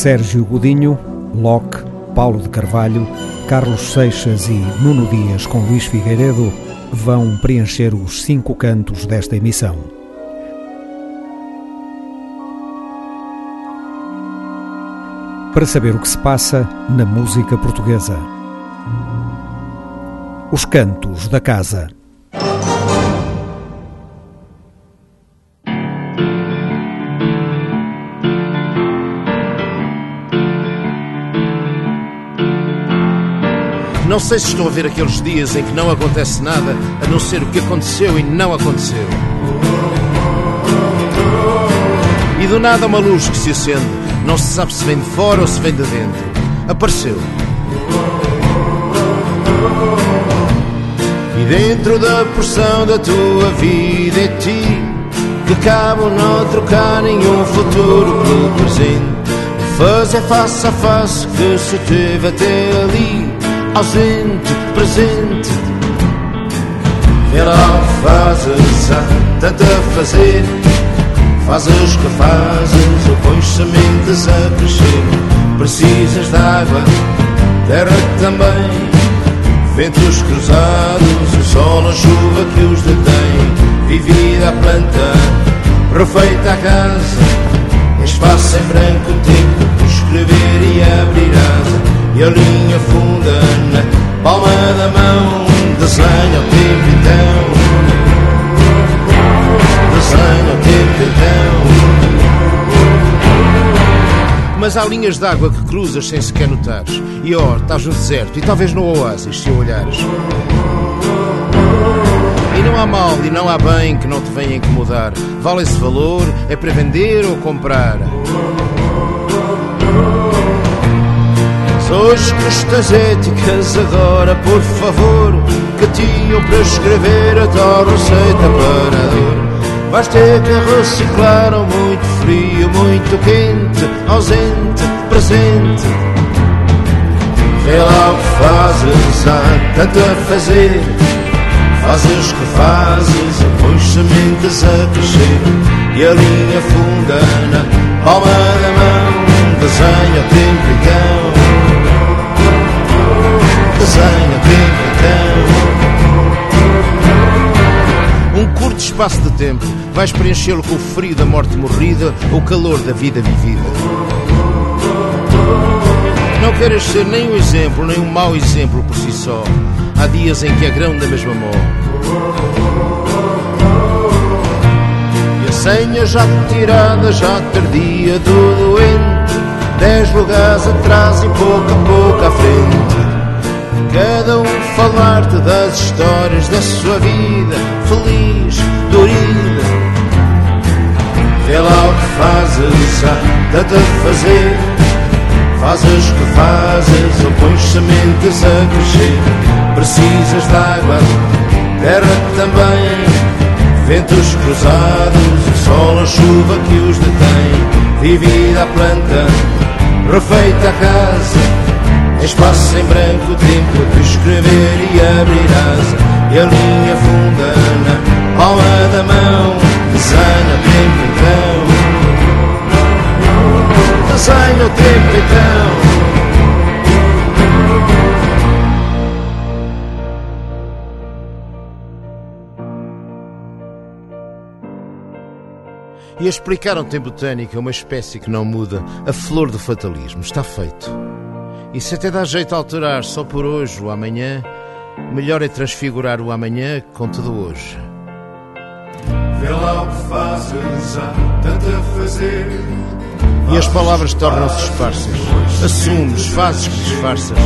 Sérgio Godinho, Locke, Paulo de Carvalho, Carlos Seixas e Nuno Dias com Luís Figueiredo vão preencher os cinco cantos desta emissão. Para saber o que se passa na música portuguesa. Os Cantos da Casa. Não sei se estão a ver aqueles dias em que não acontece nada a não ser o que aconteceu e não aconteceu. E do nada uma luz que se acende, não se sabe se vem de fora ou se vem de dentro. Apareceu. E dentro da porção da tua vida é ti que cabe não trocar nenhum futuro pelo presente. Fazer face a face que se teve até ali ausente, presente. Vê lá o que fazes, há tanto a fazer. Fazes que fazes, ou pões sementes a crescer. Precisas de água, terra também. Ventos cruzados, o sol, a chuva que os detém. Vivida a planta, refeita a casa. Espaço em branco, tempo por escrever e abrir asa e a linha funda na palma da mão. Desenha o tempo então, desenha o tempo então. Mas há linhas de água que cruzas sem sequer notares. E ó, estás no deserto e talvez no oásis se olhares. E não há mal e não há bem que não te venha incomodar. Vale esse valor, é para vender ou comprar. Hoje questões éticas agora, por favor Que tinham para escrever a tal receita para dor Vais ter que reciclar ou muito frio, muito quente Ausente, presente. Vê lá o que fazes, há tanto a fazer. Fazes que fazes, pões sementes a crescer. E a linha funda na palma da mão Desenha o tempo então desenha tempo então. Um curto espaço de tempo vais preenchê-lo com o frio da morte morrida o calor da vida vivida. Não queres ser nem um exemplo, nem um mau exemplo por si só. Há dias em que é grão da mesma. E a senha já tirada, já tardia do doente. Dez lugares atrás e pouco a pouco à frente. Cada um falar-te das histórias da sua vida Feliz, dorida Vê lá o que fazes, há tanto a fazer. Fazes o que fazes, ou pões sementes a crescer. Precisas de água, terra também. Ventos cruzados, o sol, a chuva que os detém. Vivida a planta, refeita a casa Espaço em branco, tempo de escrever e abrir E a linha funda na palma da mão Desenha o tempo então Desenha o tempo então E explicaram tem botânica uma espécie que não muda, a flor do fatalismo. Está feito. E se até dá jeito a alterar só por hoje ou amanhã, melhor é transfigurar o amanhã com tudo hoje. Vê lá o que fazes, há tanto a fazer. E as palavras tornam-se esparsas. Assumes, fazes que disfarças.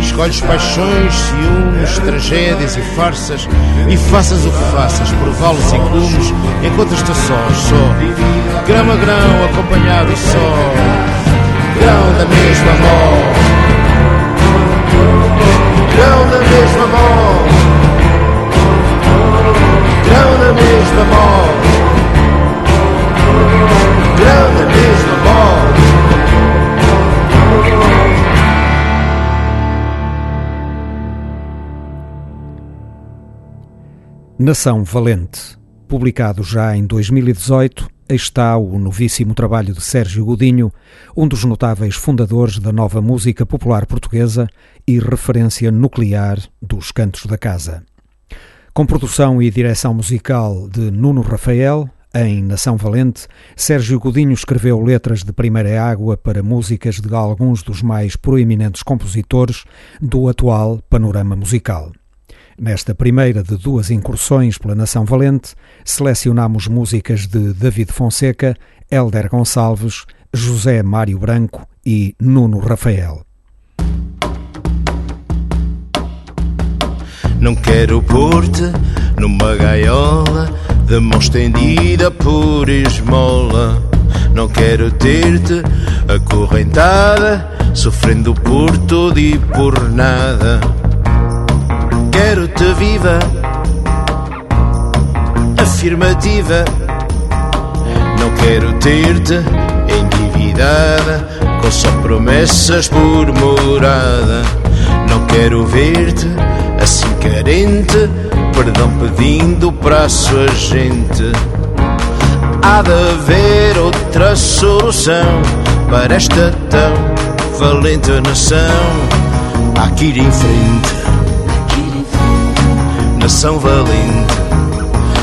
Escolhes paixões, ciúmes, tragédias e farsas. E faças o que faças, por vales e cumes, encontras-te só, só. Grão a grão, acompanhado só. Grão da mesma mão grão da mesma mão, grão da mesma mão, grão da mesma mão. Nação Valente, publicado já em 2018, está o novíssimo trabalho de Sérgio Godinho, um dos notáveis fundadores da nova música popular portuguesa e referência nuclear dos cantos da casa. Com produção e direção musical de Nuno Rafael, em Nação Valente, Sérgio Godinho escreveu letras de primeira água para músicas de alguns dos mais proeminentes compositores do atual panorama musical. Nesta primeira de duas incursões pela Nação Valente, selecionamos músicas de David Fonseca, Hélder Gonçalves, José Mário Branco e Nuno Rafael. Não quero pôr-te numa gaiola de mão estendida por esmola. Não quero ter-te acorrentada, sofrendo por tudo e por nada. Quero-te viva, afirmativa. Não quero ter-te endividada, com só promessas por morada. Não quero ver-te assim carente perdão pedindo para a sua gente. Há de haver outra solução para esta tão valente nação. Há que ir em frente, nação valente.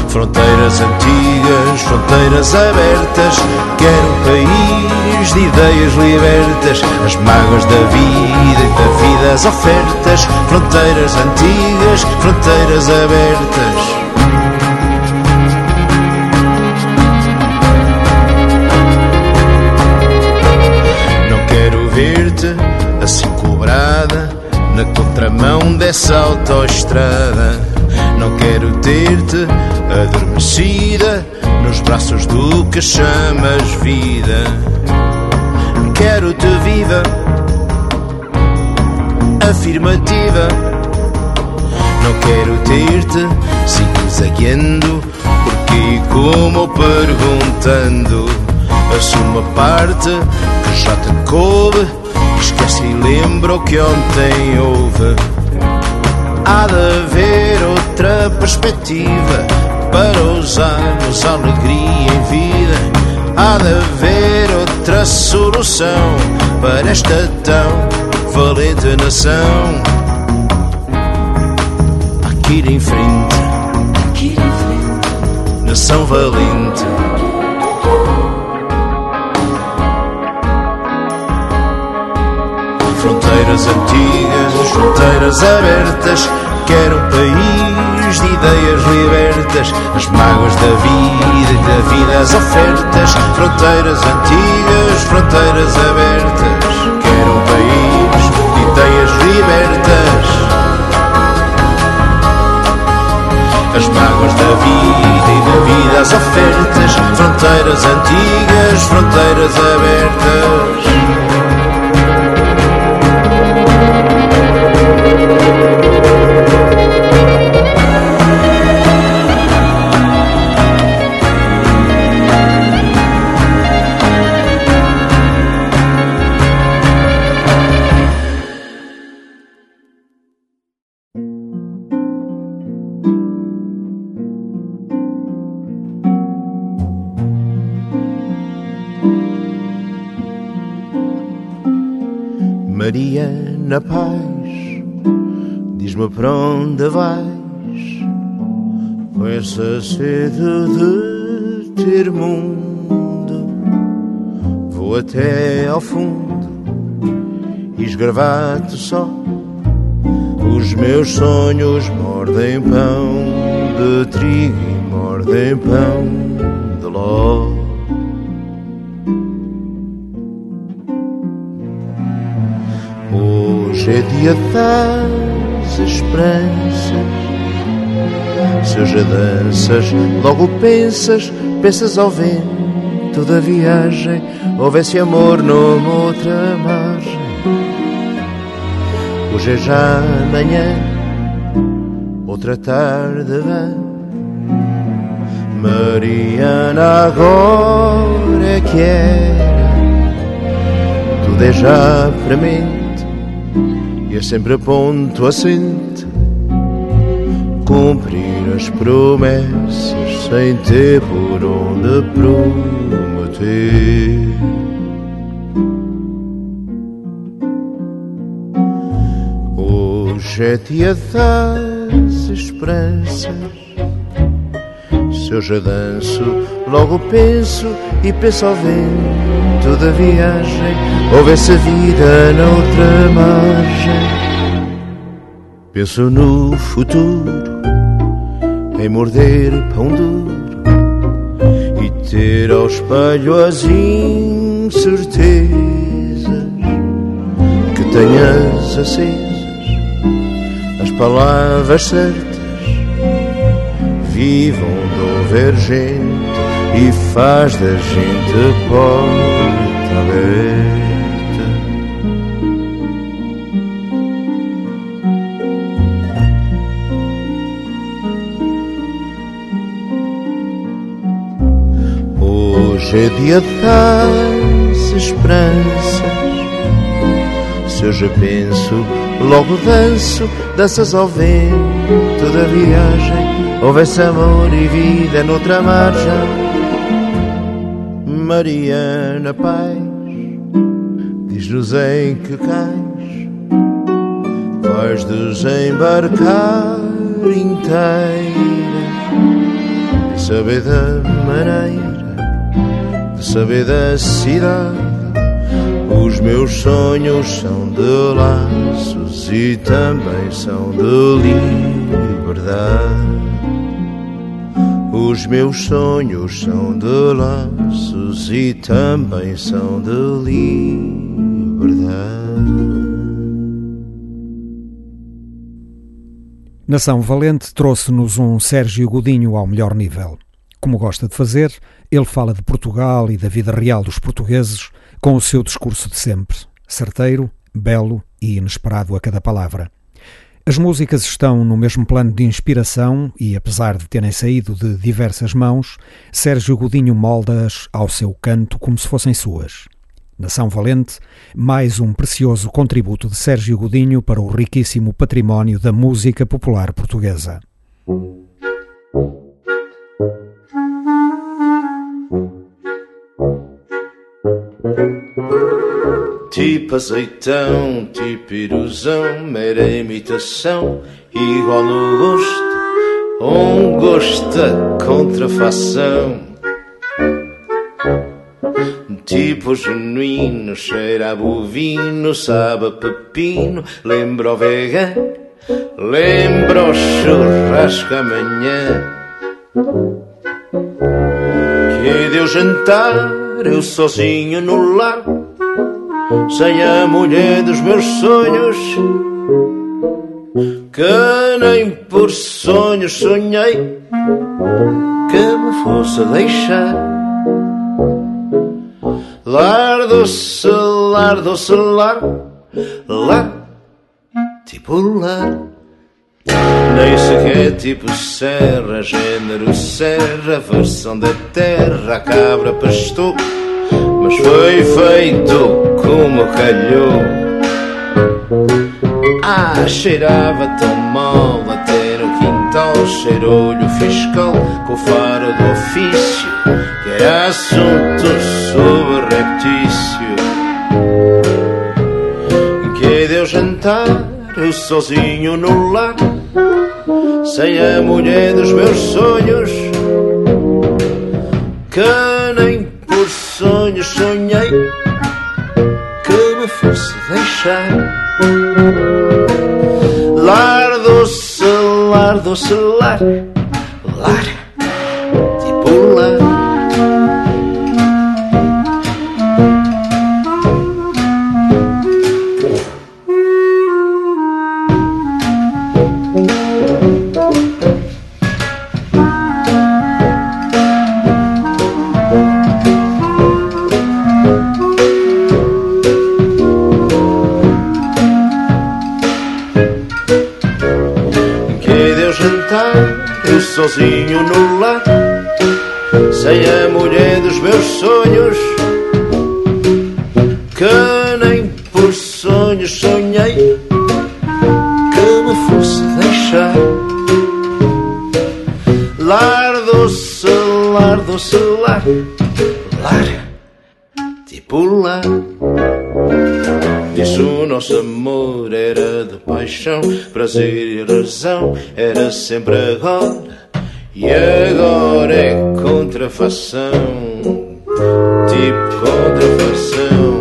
Fronteiras antigas, fronteiras abertas. Quero um país de ideias libertas. As mágoas da vida e da vida as ofertas. Fronteiras antigas, fronteiras abertas. Não quero ver-te assim cobrada na contramão dessa autoestrada. Não quero ter-te adormecida nos braços do que chamas vida. Quero-te viva, afirmativa. Não quero ter-te zigue-zagueando, porque como perguntando. Assuma parte que já te coube, esquece e lembra o que ontem houve. Há de haver outra perspectiva para usarmos alegria em vida. Há de haver outra solução para esta tão valente nação. Ir em frente, nação valente. Fronteiras antigas, fronteiras abertas. Quero um país de ideias libertas. As mágoas da vida e da vida as ofertas. Fronteiras antigas, fronteiras abertas. Quero um país de ideias libertas. As mágoas da vida e da vida as ofertas. Fronteiras antigas, fronteiras abertas. Sede de ter mundo. Vou até ao fundo e esgravar-te só. Os meus sonhos mordem pão de trigo e mordem pão de ló. Hoje é dia das esperanças. Se hoje danças, logo pensas, pensas ao vento da viagem. Houvesse amor numa outra margem. Hoje é já amanhã, outra tarde vem. Mariana, agora é que era. Tudo é já mim e é sempre a ponto assente cumprir as promessas sem ter por onde provar. ter. Hoje é dia das esperanças. Se eu já danço, logo penso e penso ao vento da viagem. Houvesse a vida na outra margem. Penso no futuro, em morder pão duro e ter ao espelho as incertezas que tenhas acesas, as palavras certas, vivam de ouvir gente e faz da gente porta Hoje é dia das esperanças. Se já penso, logo danço, danças ao vento da viagem. Houvesse amor e vida noutra margem. Mariana Paz, diz-nos em que cais vais desembarcar inteira e saber da maneira saber da cidade. Os meus sonhos são de laços e também são de liberdade. Os meus sonhos são de laços e também são de liberdade. Nação Valente trouxe-nos um Sérgio Godinho ao melhor nível. Como gosta de fazer, ele fala de Portugal e da vida real dos portugueses com o seu discurso de sempre, certeiro, belo e inesperado a cada palavra. As músicas estão no mesmo plano de inspiração e, apesar de terem saído de diversas mãos, Sérgio Godinho molda-as ao seu canto como se fossem suas. Nação Valente, mais um precioso contributo de Sérgio Godinho para o riquíssimo património da música popular portuguesa. Tipo azeitão, tipo ilusão, mera imitação, igual no gosto, um gosto da contrafação. Tipo genuíno, cheira a bovino, sabe a pepino, lembra o vegano, lembra o churrasco amanhã. Que deu jantar, eu sozinho no lar sem a mulher dos meus sonhos, que nem por sonhos sonhei que me fosse deixar. Lar doce, lar doce, lar, lar, tipo lar. Nem sequer tipo serra, gênero serra, versão da terra, a cabra pastou mas foi feito como calhou. Ah, cheirava tão mal até no quintal, cheirou-lhe o fiscal com o faro do ofício, que era assunto subreptício. Que deu jantar, sozinho no lar, sem a mulher dos meus sonhos, que nem sonhos sonhei que me fosse deixar. Lar doce, lar doce, lar, lar, sozinho no lar, sem a mulher dos meus sonhos, que nem por sonhos sonhei que me fosse deixar. Lar doce, lar doce, lar, lar, tipo lar. Disse o nosso amor era de paixão, prazer e razão, era sempre agora e agora é contrafação, tipo contrafação.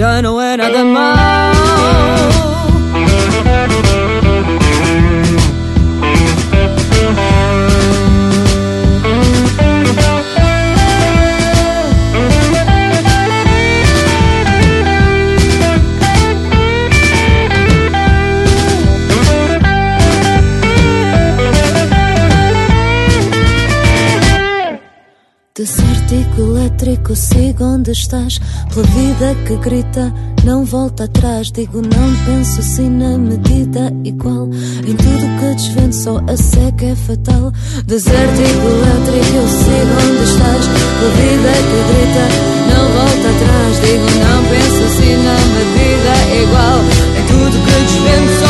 Joan away. digo onde estás, pela vida que grita, não volta atrás. Digo não penso assim na medida igual. Em tudo que desvendo, só a seca é fatal. Deserto elétrico, eu sigo onde estás, pela vida que grita, não volta atrás. Digo não penso assim na medida igual. Em tudo que desvendo, só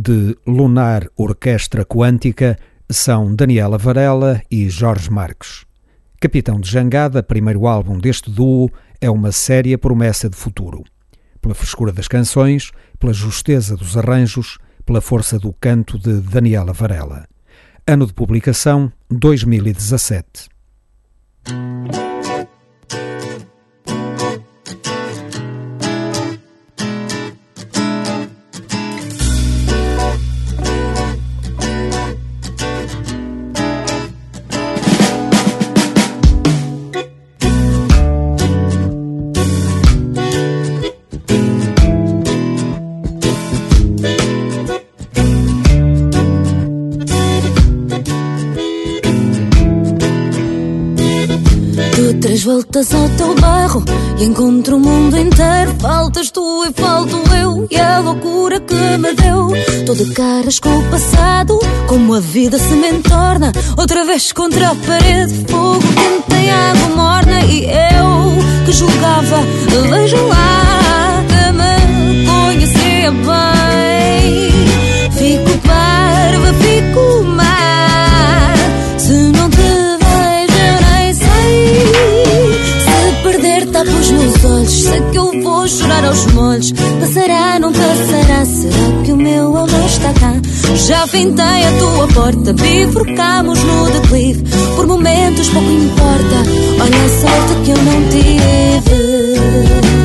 de Lunar Orquestra Quântica, são Daniela Varela e Jorge Marques. Capitão de Jangada, primeiro álbum deste duo, é uma séria promessa de futuro. Pela frescura das canções, pela justeza dos arranjos, pela força do canto de Daniela Varela. Ano de publicação 2017. Três voltas ao teu bairro e encontro o mundo inteiro. Faltas tu e falto eu e a loucura que me deu. Tô de caras com o passado, como a vida se me entorna. Outra vez contra a parede, fogo quente em água morna. E eu que julgava, vejo lá aos molhos. Passará, não passará. Será que o meu amor está cá? Já fintei a tua porta. Bifurcamos no declive. Por momentos, pouco importa. Olha a sorte que eu não tive.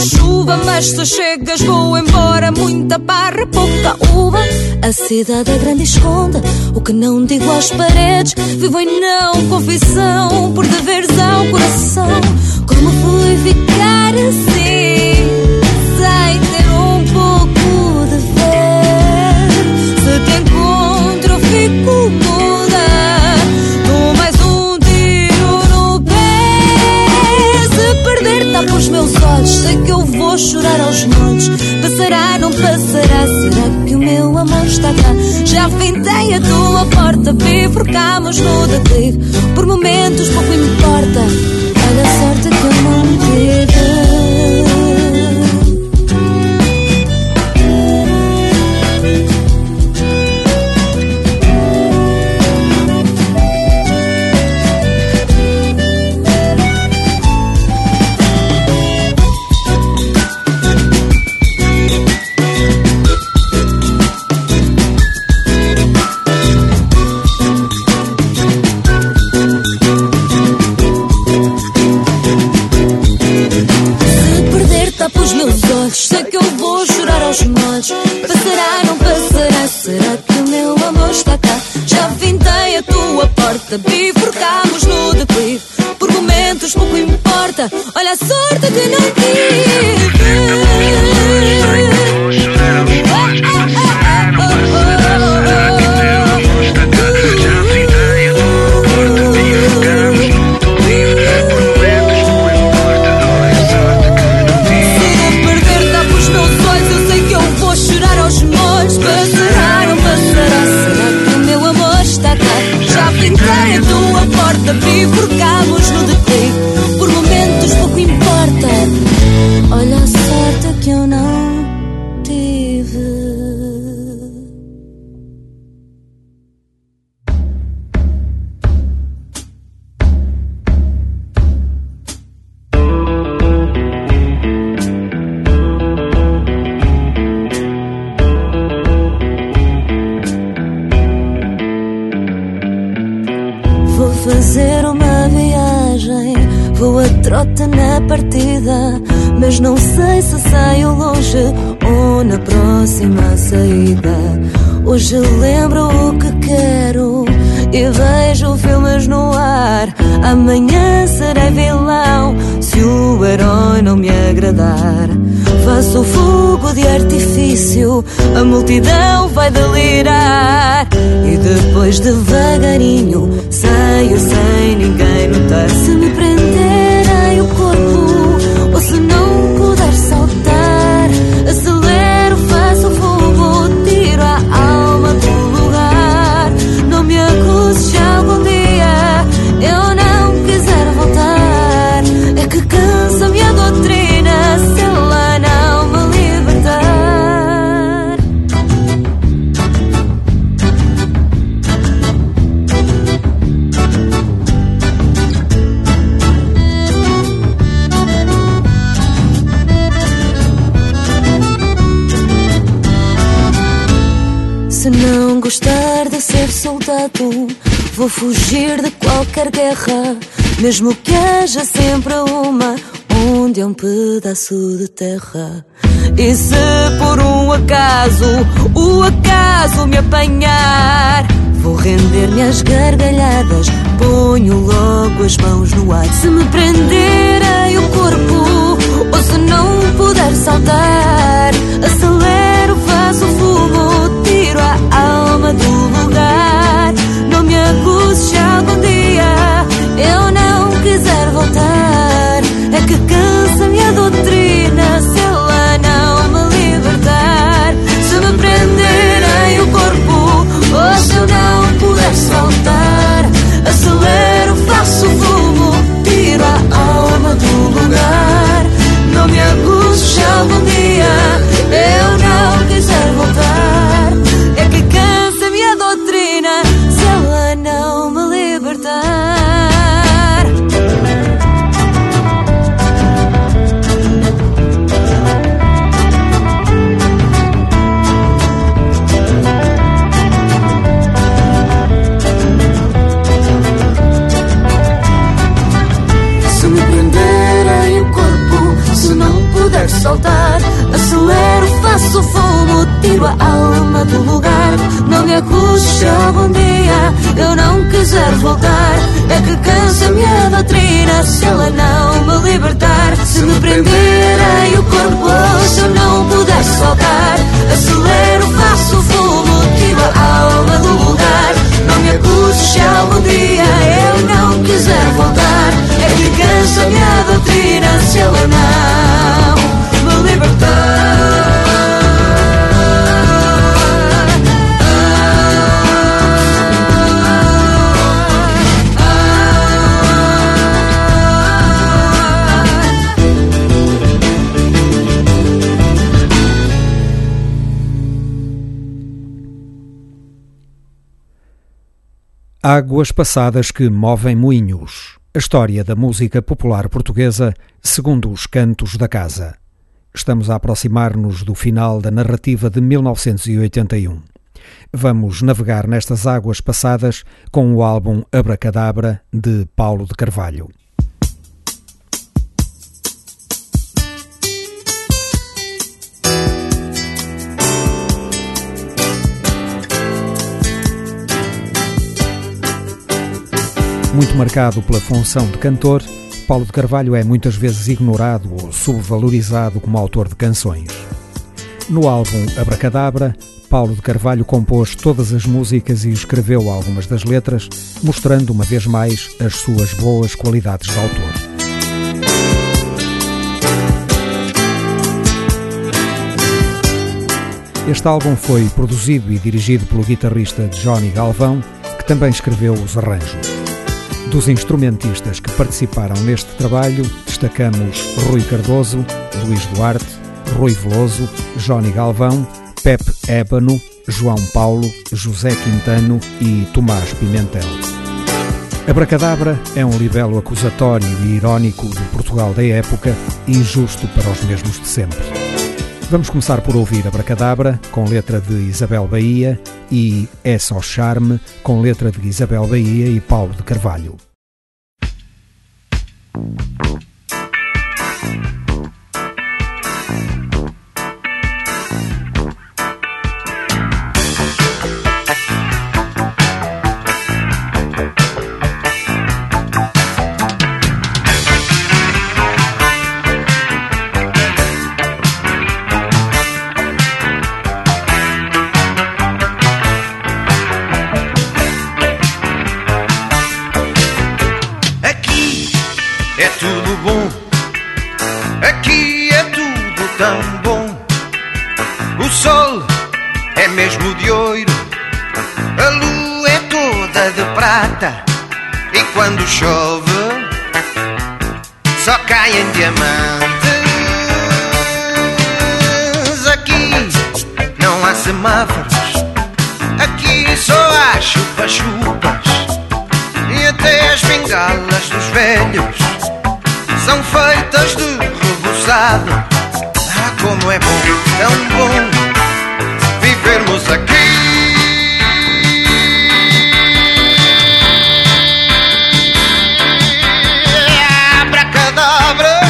Chuva. Mas se chegas, vou embora. Muita parra, pouca uva. A cidade é grande e esconde o que não digo às paredes. Vivo em não confissão, por deveres ao coração. Fogo de artifício, a multidão vai delirar. E depois devagarinho saio sem ninguém notar. Se me prenderem o corpo, soldado, vou fugir de qualquer guerra, mesmo que haja sempre uma onde é um pedaço de terra. E se por um acaso o acaso me apanhar, vou render-me às gargalhadas, ponho logo as mãos no ar. Se me prenderem o corpo, ou se não puder saltar, acelero, faço fumo, tiro a alma do. Se algum dia eu não tiro a alma do lugar. Não me acuses se algum dia eu não quiser voltar. É que cansa-me a doutrina se ela não me libertar. Se me prenderem o corpo, se eu não puder soltar, acelero, faço fumo, tiro a alma Águas passadas que movem moinhos. A história da música popular portuguesa segundo os cantos da casa. Estamos a aproximar-nos do final da narrativa de 1981. Vamos navegar nestas águas passadas com o álbum Abracadabra de Paulo de Carvalho. Marcado pela função de cantor, Paulo de Carvalho é muitas vezes ignorado ou subvalorizado como autor de canções. No álbum Abracadabra, Paulo de Carvalho compôs todas as músicas e escreveu algumas das letras, mostrando uma vez mais as suas boas qualidades de autor. Este álbum foi produzido e dirigido pelo guitarrista Johnny Galvão, que também escreveu os arranjos. Dos instrumentistas que participaram neste trabalho, destacamos Rui Cardoso, Luís Duarte, Rui Veloso, Johnny Galvão, Pepe Ébano, João Paulo, José Quintano e Tomás Pimentel. Abracadabra é um libelo acusatório e irónico do Portugal da época, injusto para os mesmos de sempre. Vamos começar por ouvir Abracadabra, com letra de Isabel Bahia, e É Só Charme, com letra de Isabel Bahia e Paulo de Carvalho. tudo bom. É aqui é tudo tão bom. O sol é mesmo de ouro. A lua é toda de prata. E quando chove, só caem diamantes. Aqui não há semáforos. Aqui só há chupas chupas E até as bengalas dos velhos são feitas de rebuçado. Ah, como é bom, tão bom vivermos aqui. Abra cadabra,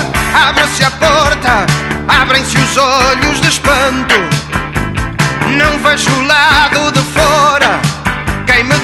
abre-se a porta, abrem-se os olhos de espanto. Não vejo o lado de fora, quem me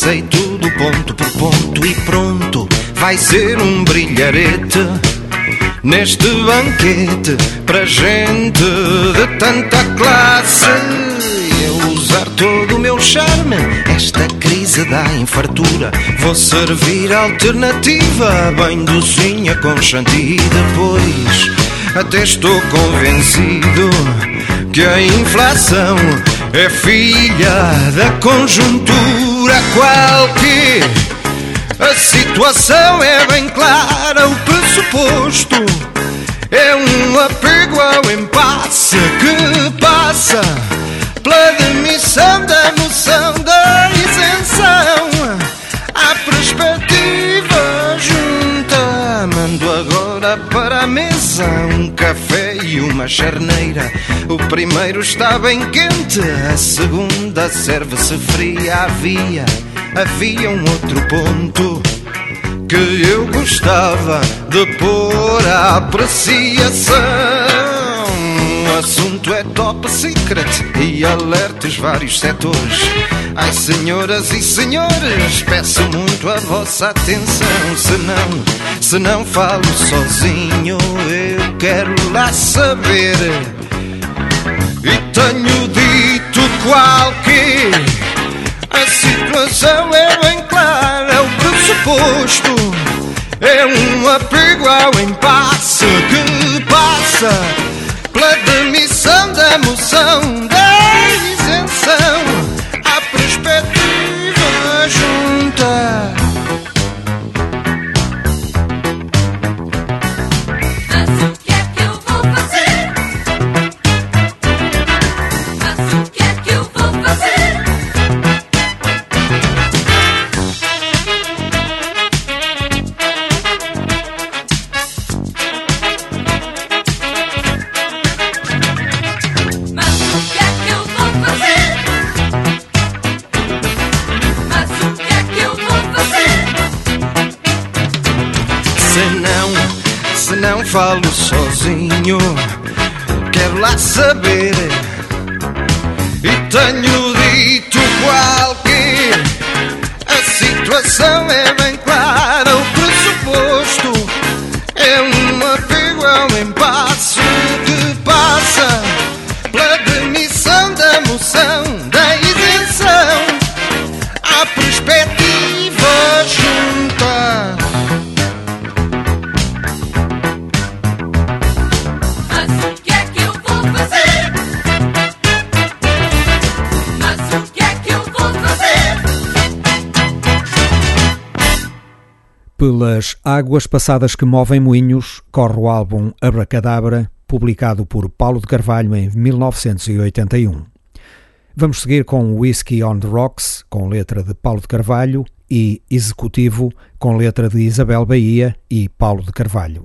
sei tudo ponto por ponto e pronto. Vai ser um brilharete neste banquete para gente de tanta classe. Eu usar todo o meu charme, esta crise dá infartura. Vou servir alternativa, bem docinha com chantilly. Depois, até estou convencido que a inflação é filha da conjuntura qualquer. A situação é bem clara, o pressuposto é um apego ao impasse que passa pela demissão da noção da isenção. Uma charneira. O primeiro está bem quente, a segunda serve-se fria. Havia havia um outro ponto que eu gostava de pôr à apreciação. O assunto é top secret e alertes vários setores. Ai, senhoras e senhores, peço muito a vossa atenção. Se não, se não falo sozinho, eu quero lá saber. E tenho dito qualquer a situação é bem clara, o pressuposto é um apego ao impasse que passa pela demissão da moção da isenção, falo sozinho. Quero lá saber. E tenho dito qualquer. A situação é Pelas águas passadas que movem moinhos, corre o álbum Abracadabra, publicado por Paulo de Carvalho em 1981. Vamos seguir com Whiskey on the Rocks, com letra de Paulo de Carvalho, e Executivo, com letra de Isabel Bahia e Paulo de Carvalho.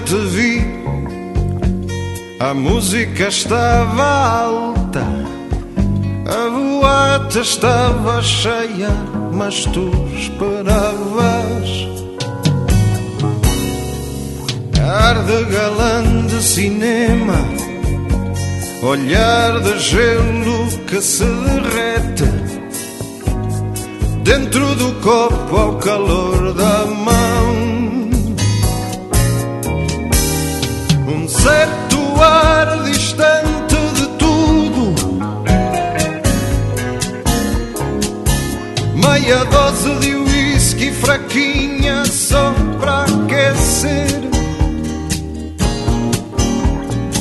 Te vi, a música estava alta, a boate estava cheia, mas tu esperavas. Ar de galã de cinema, olhar de gelo que se derrete. Dentro do copo ao calor da mão ar distante de tudo. Meia dose de whisky fraquinha só para aquecer.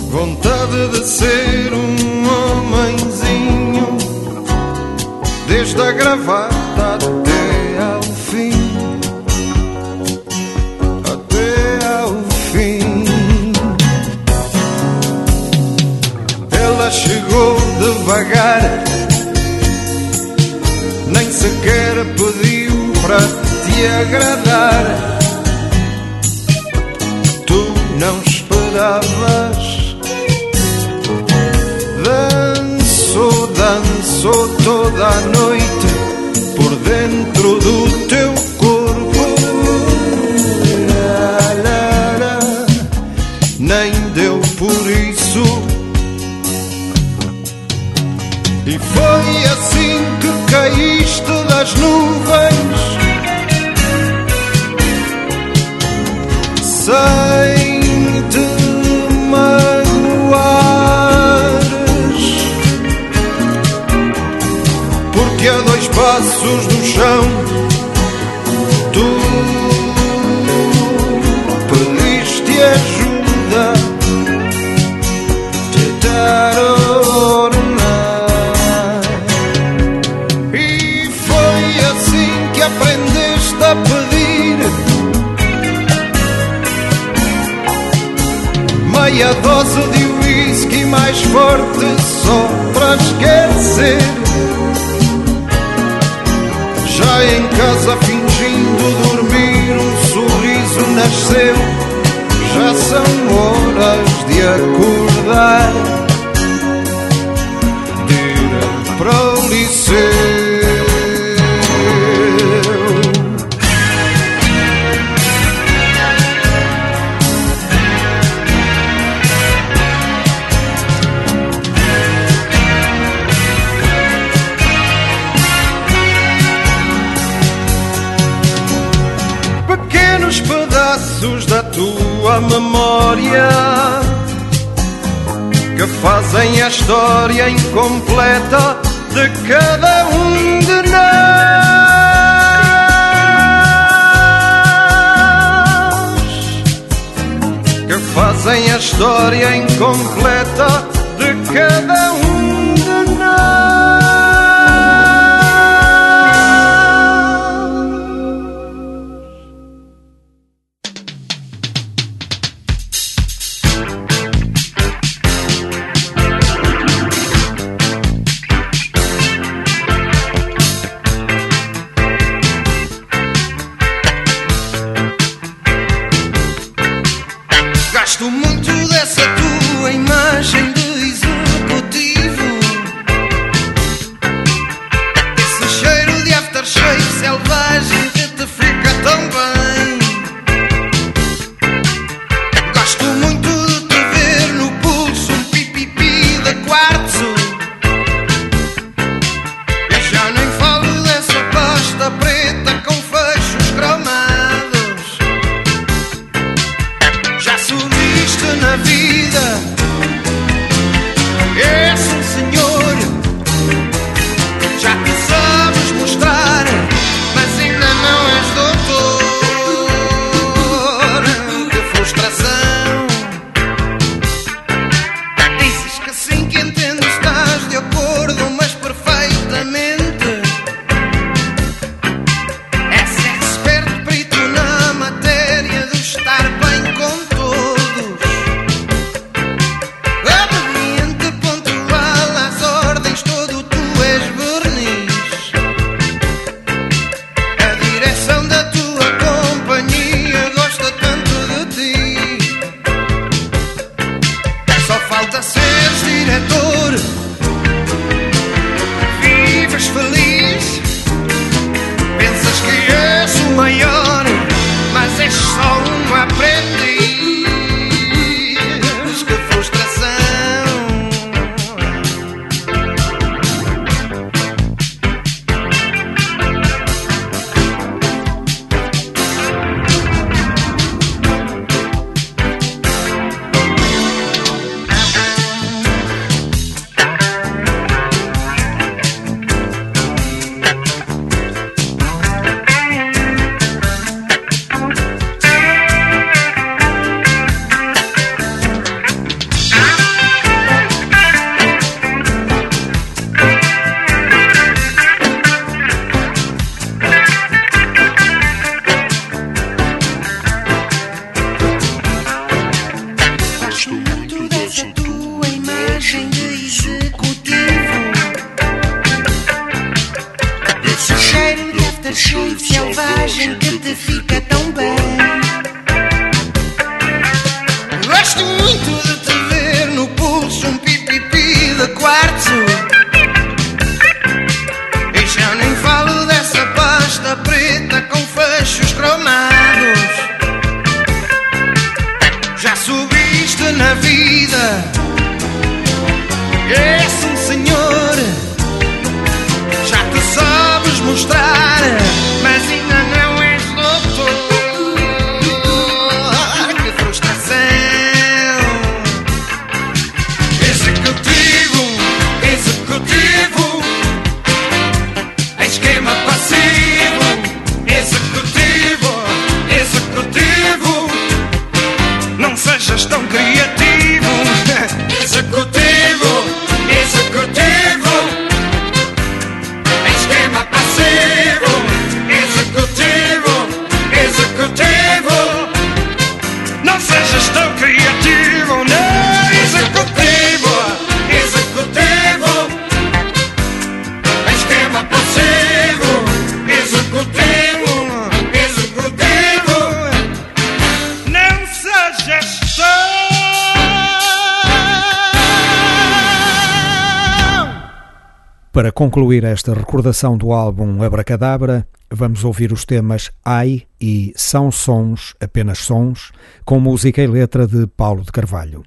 Vontade de ser um homenzinho, desde a gravata até devagar, nem sequer pediu para te agradar. Tu não esperavas. Dançou, dançou toda a noite por dentro do teu caíste das nuvens. Sem te magoares. Porque a dois passos do chão tu meia dose de whisky mais forte só para esquecer. Já em casa fingindo dormir, um sorriso nasceu. Já são horas de acordar. Memória que fazem a história incompleta de cada um de nós. Que fazem a história incompleta de cada um Para concluir esta recordação do álbum Abracadabra, vamos ouvir os temas Ai e São Sons, Apenas Sons, com música e letra de Paulo de Carvalho.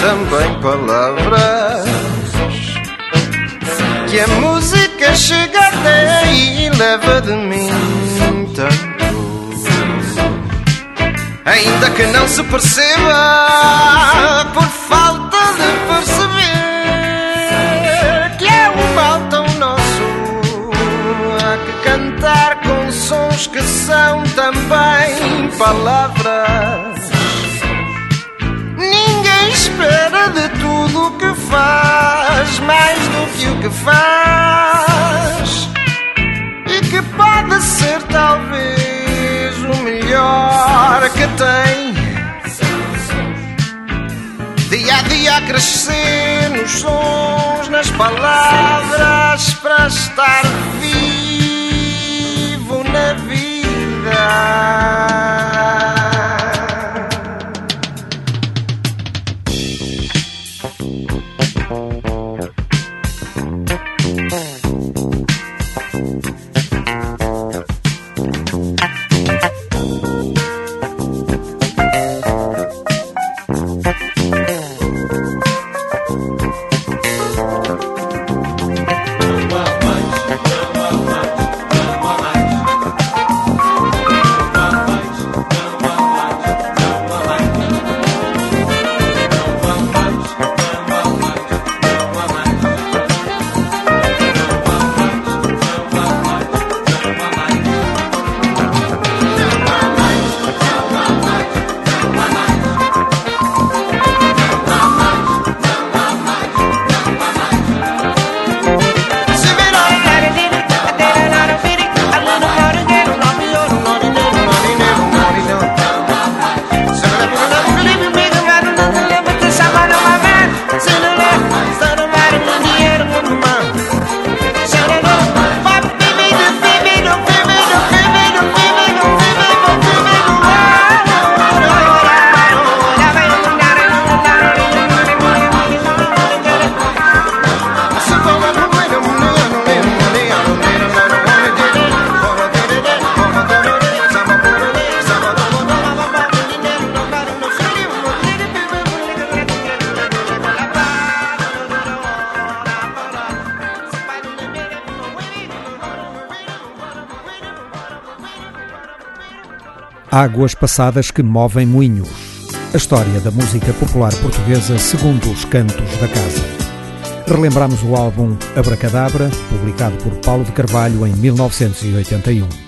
Também palavras. Que a música chega até e leva de mim tanto. Ainda que não se perceba por falta de perceber que é um mal tão nosso. Há que cantar com sons que são também palavras. De tudo que faz mais do que o que faz. E que pode ser talvez o melhor que tem. Dia a dia a crescer nos sons, nas palavras, para estar vivo na vida. Águas passadas que movem moinhos. A história da música popular portuguesa segundo os cantos da casa. Relembramos o álbum Abracadabra, publicado por Paulo de Carvalho em 1981.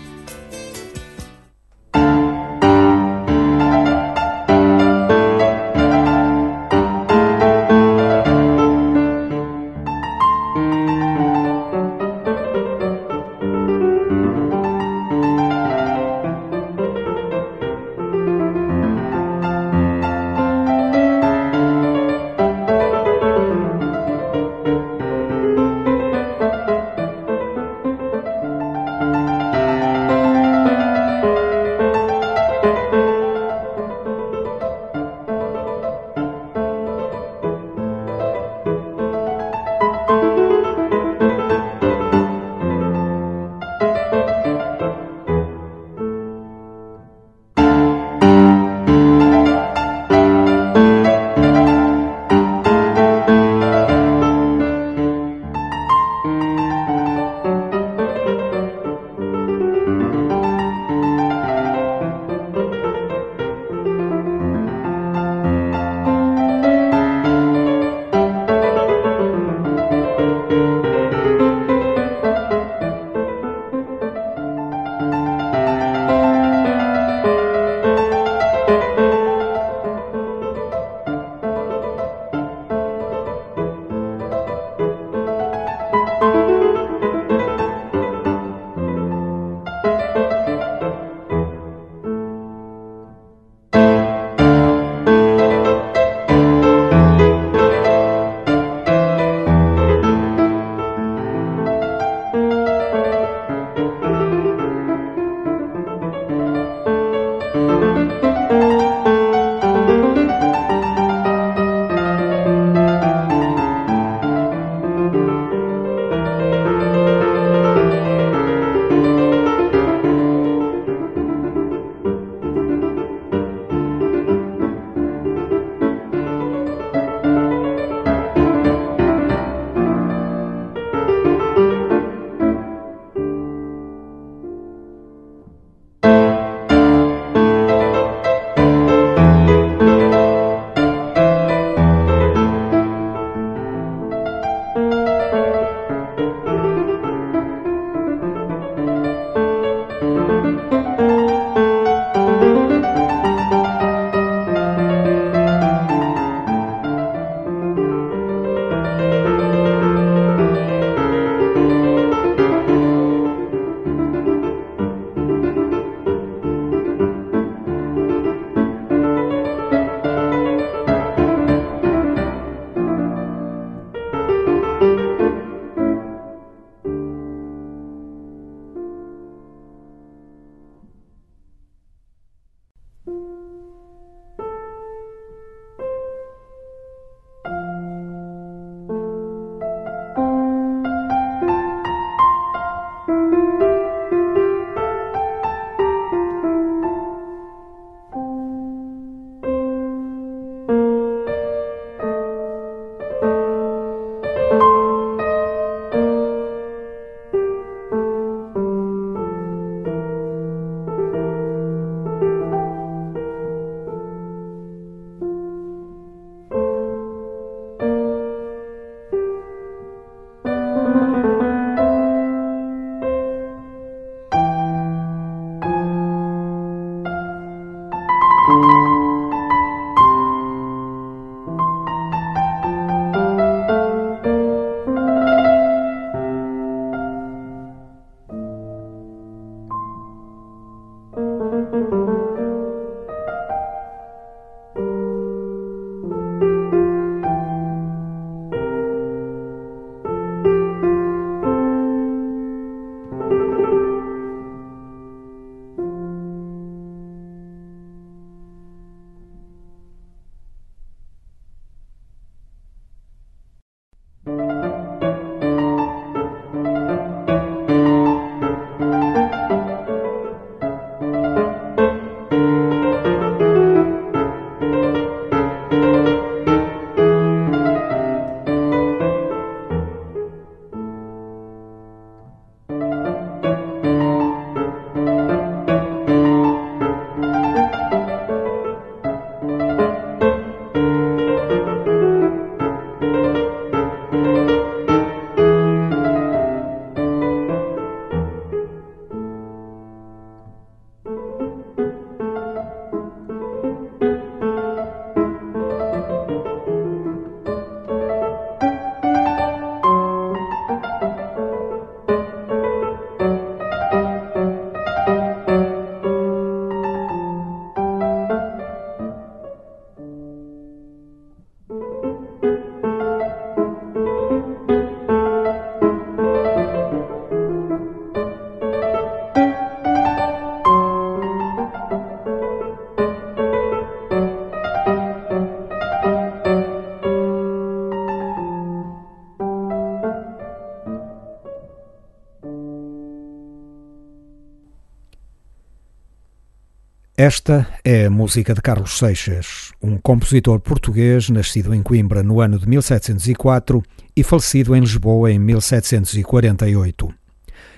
Esta é a música de Carlos Seixas, um compositor português nascido em Coimbra no ano de 1704 e falecido em Lisboa em 1748.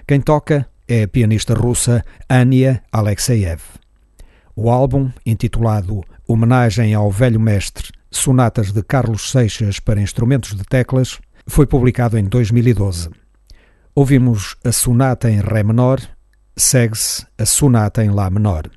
Quem toca é a pianista russa Ania Alexeyev. O álbum, intitulado Homenagem ao Velho Mestre Sonatas de Carlos Seixas para Instrumentos de Teclas, foi publicado em 2012. Ouvimos a sonata em Ré menor, segue-se a sonata em Lá menor.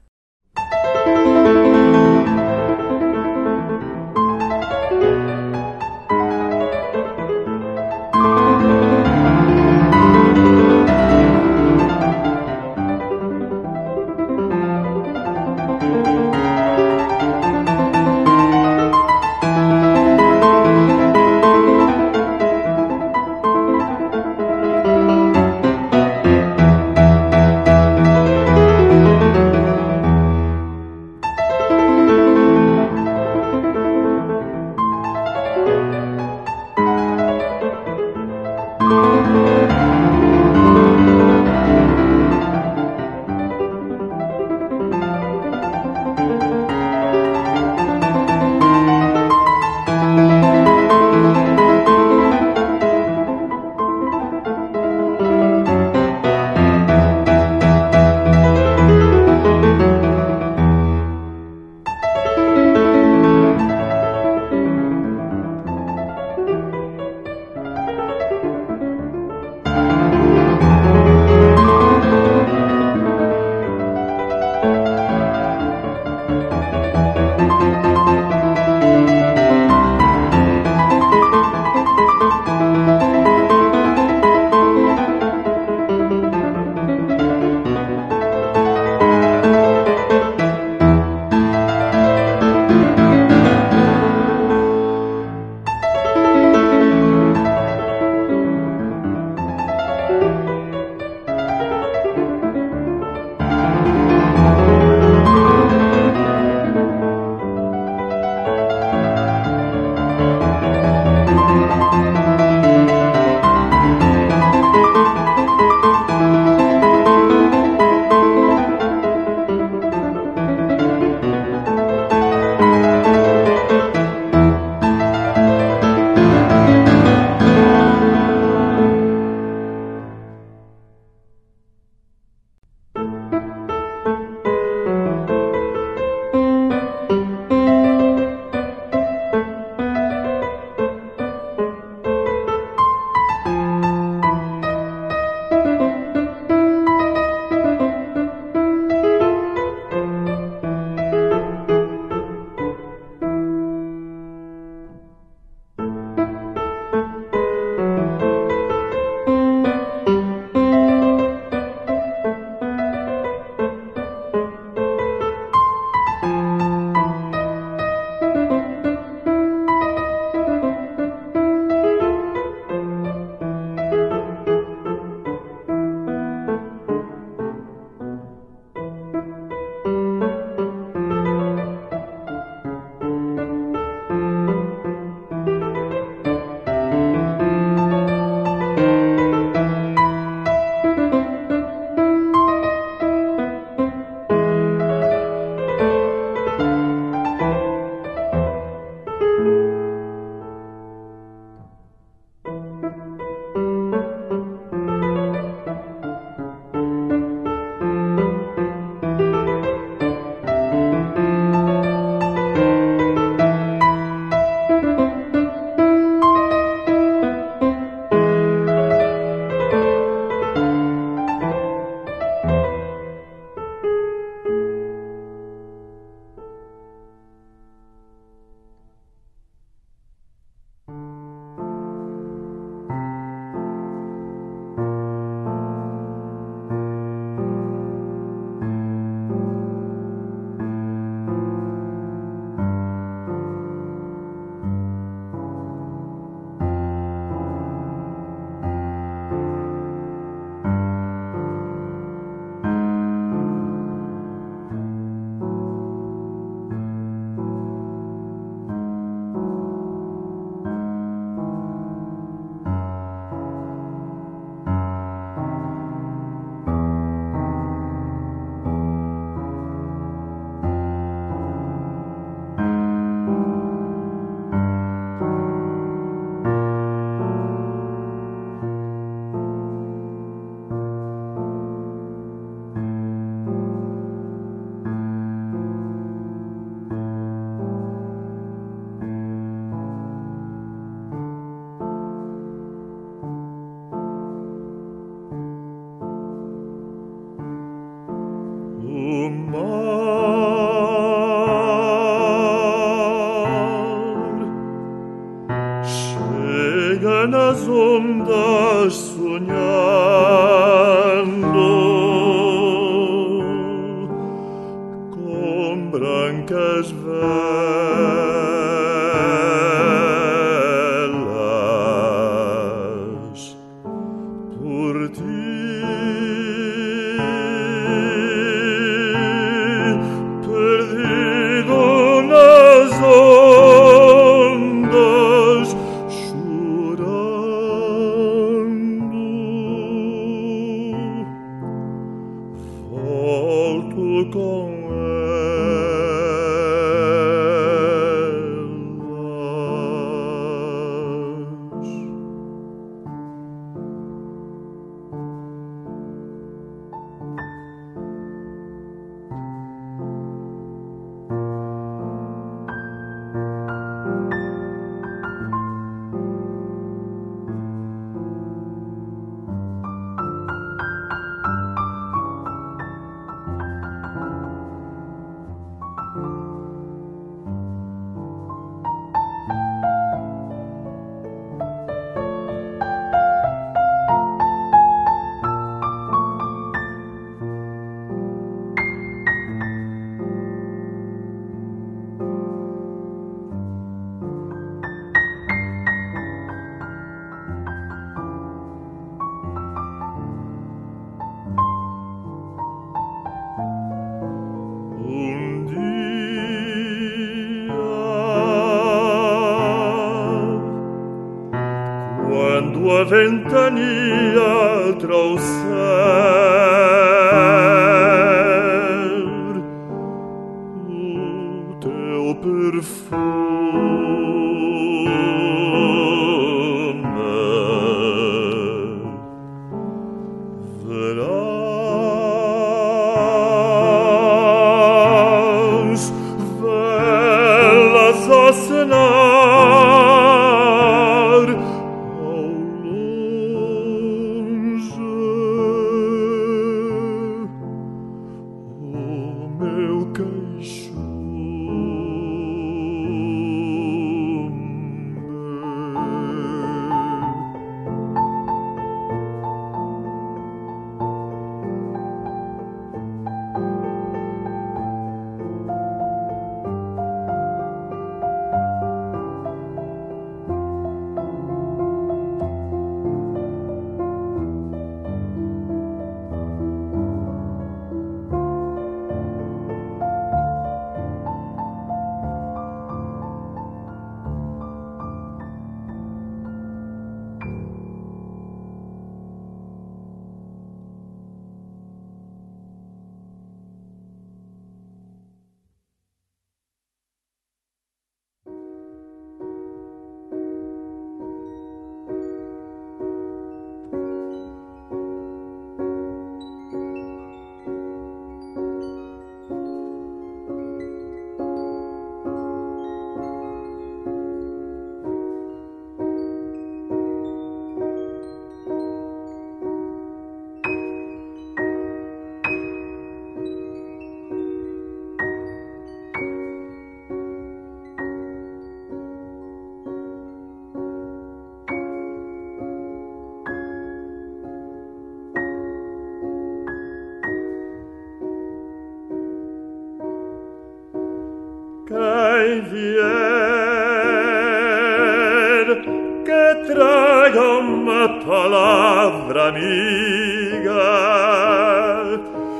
Uma palavra amiga,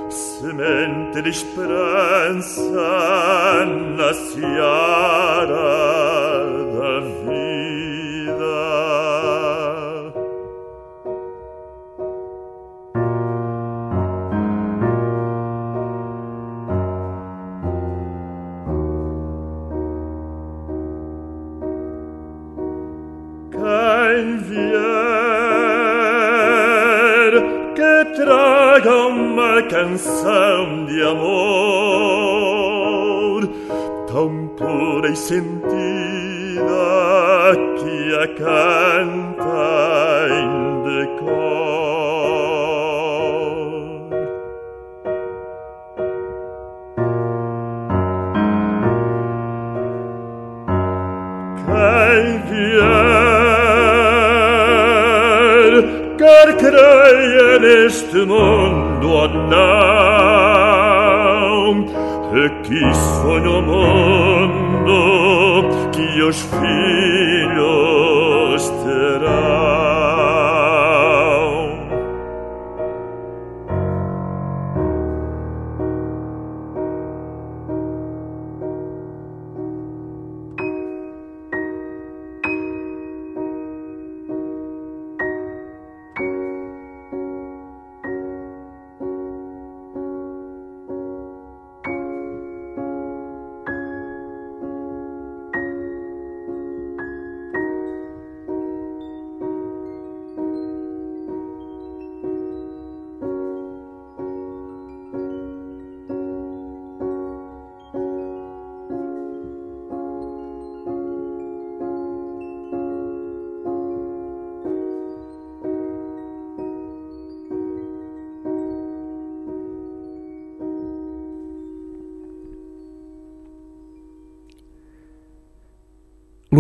semente de esperança na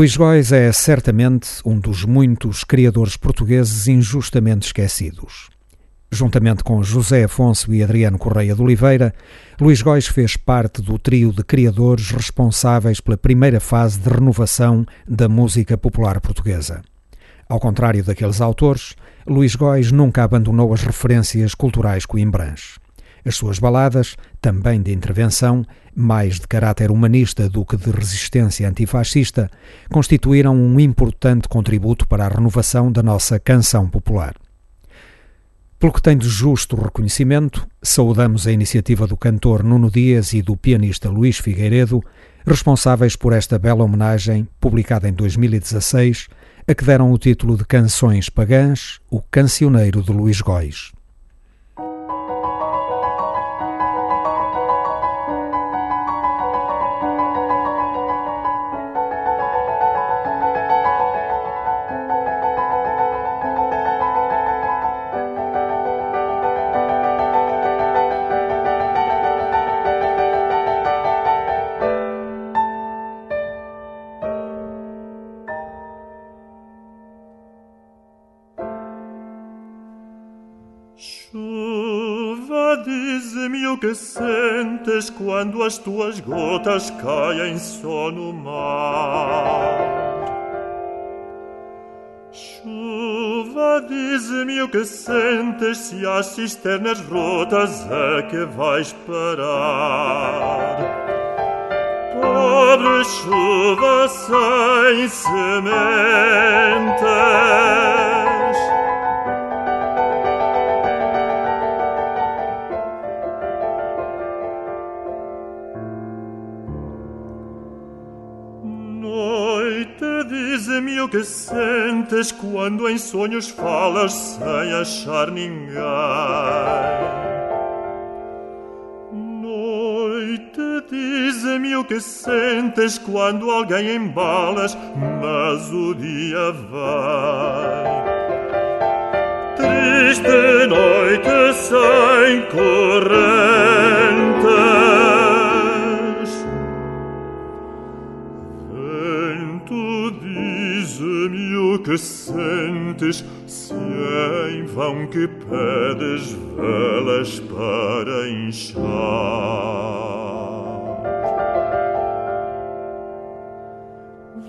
Luís Góis é certamente um dos muitos criadores portugueses injustamente esquecidos. Juntamente com José Afonso e Adriano Correia de Oliveira, Luís Góis fez parte do trio de criadores responsáveis pela primeira fase de renovação da música popular portuguesa. Ao contrário daqueles autores, Luís Góis nunca abandonou as referências culturais coimbrãs. As suas baladas, também de intervenção, mais de caráter humanista do que de resistência antifascista, constituíram um importante contributo para a renovação da nossa canção popular. Pelo que tem de justo reconhecimento, saudamos a iniciativa do cantor Nuno Dias e do pianista Luís Figueiredo, responsáveis por esta bela homenagem, publicada em 2016, a que deram o título de Canções Pagãs, o Cancioneiro de Luís Góis. Quando as tuas gotas caem só no mar. Chuva, diz-me o que sentes se as cisternas rotas é que vais parar. Pobre chuva sem semente. O que sentes quando em sonhos falas sem achar ninguém. Noite, diz-me o que sentes quando alguém embalas, mas o dia vai. Triste noite sem corrente. Que sentes se em vão que pedes velas para inchar.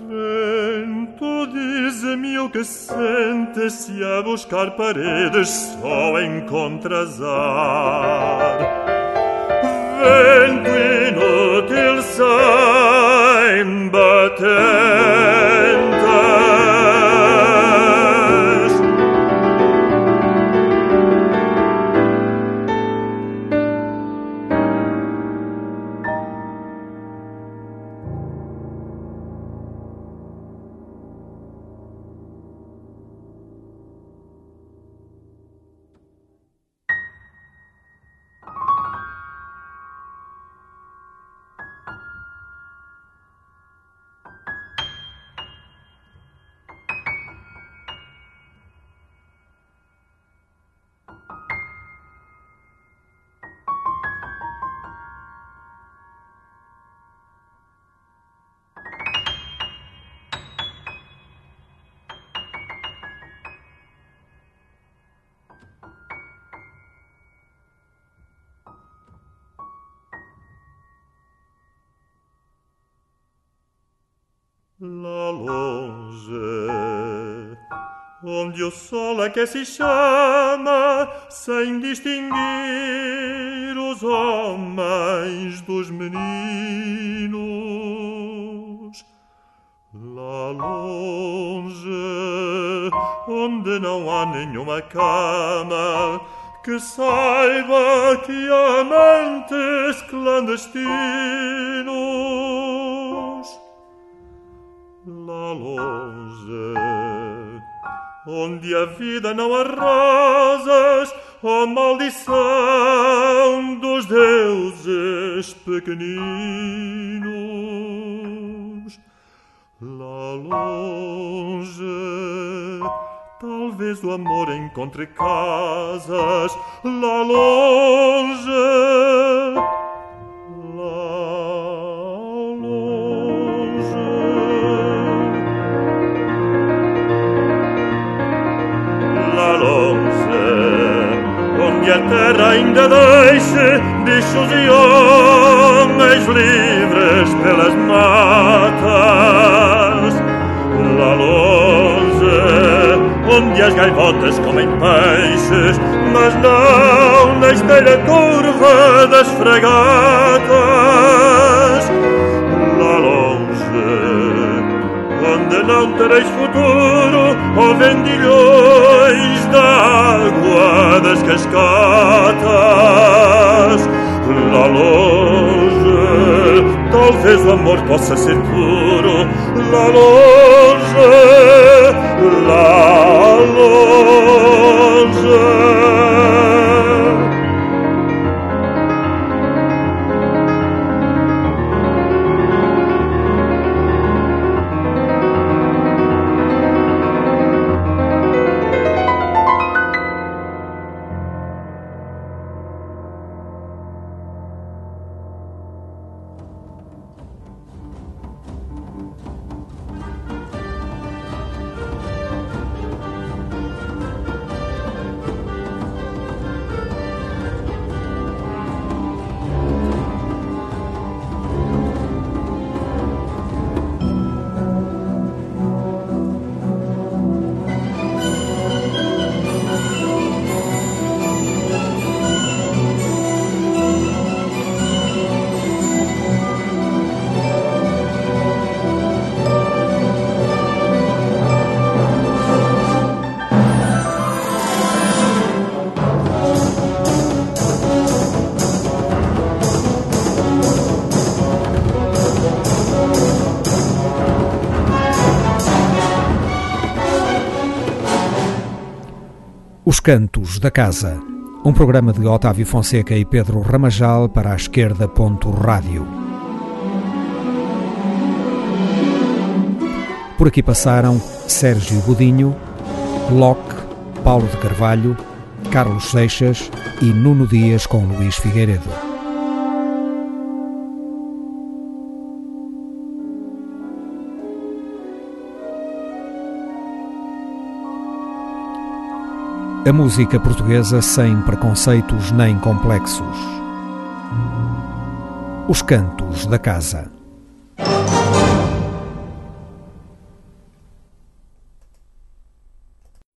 Vento, diz-me o que sentes se a buscar paredes só encontras ar. Vento inútil sem bater sol aquece e chama, sem distinguir os homens dos meninos. Lá longe, onde não há nenhuma cama, que saiba que amantes clandestinos. Onde a vida não há rosas, a maldição dos deuses pequeninos. Lá longe, Talvez o amor encontre casas lá longe. Onde a terra ainda deixe bichos e homens livres pelas matas. Lá longe onde as gaivotas comem peixes, mas não na esteira curva das fragatas. Cantos da Casa, um programa de Otávio Fonseca e Pedro Ramajal para a esquerda. Rádio. Por aqui passaram Sérgio Godinho, Locke, Paulo de Carvalho, Carlos Seixas e Nuno Dias com Luís Figueiredo. A música portuguesa sem preconceitos nem complexos. Os cantos da casa.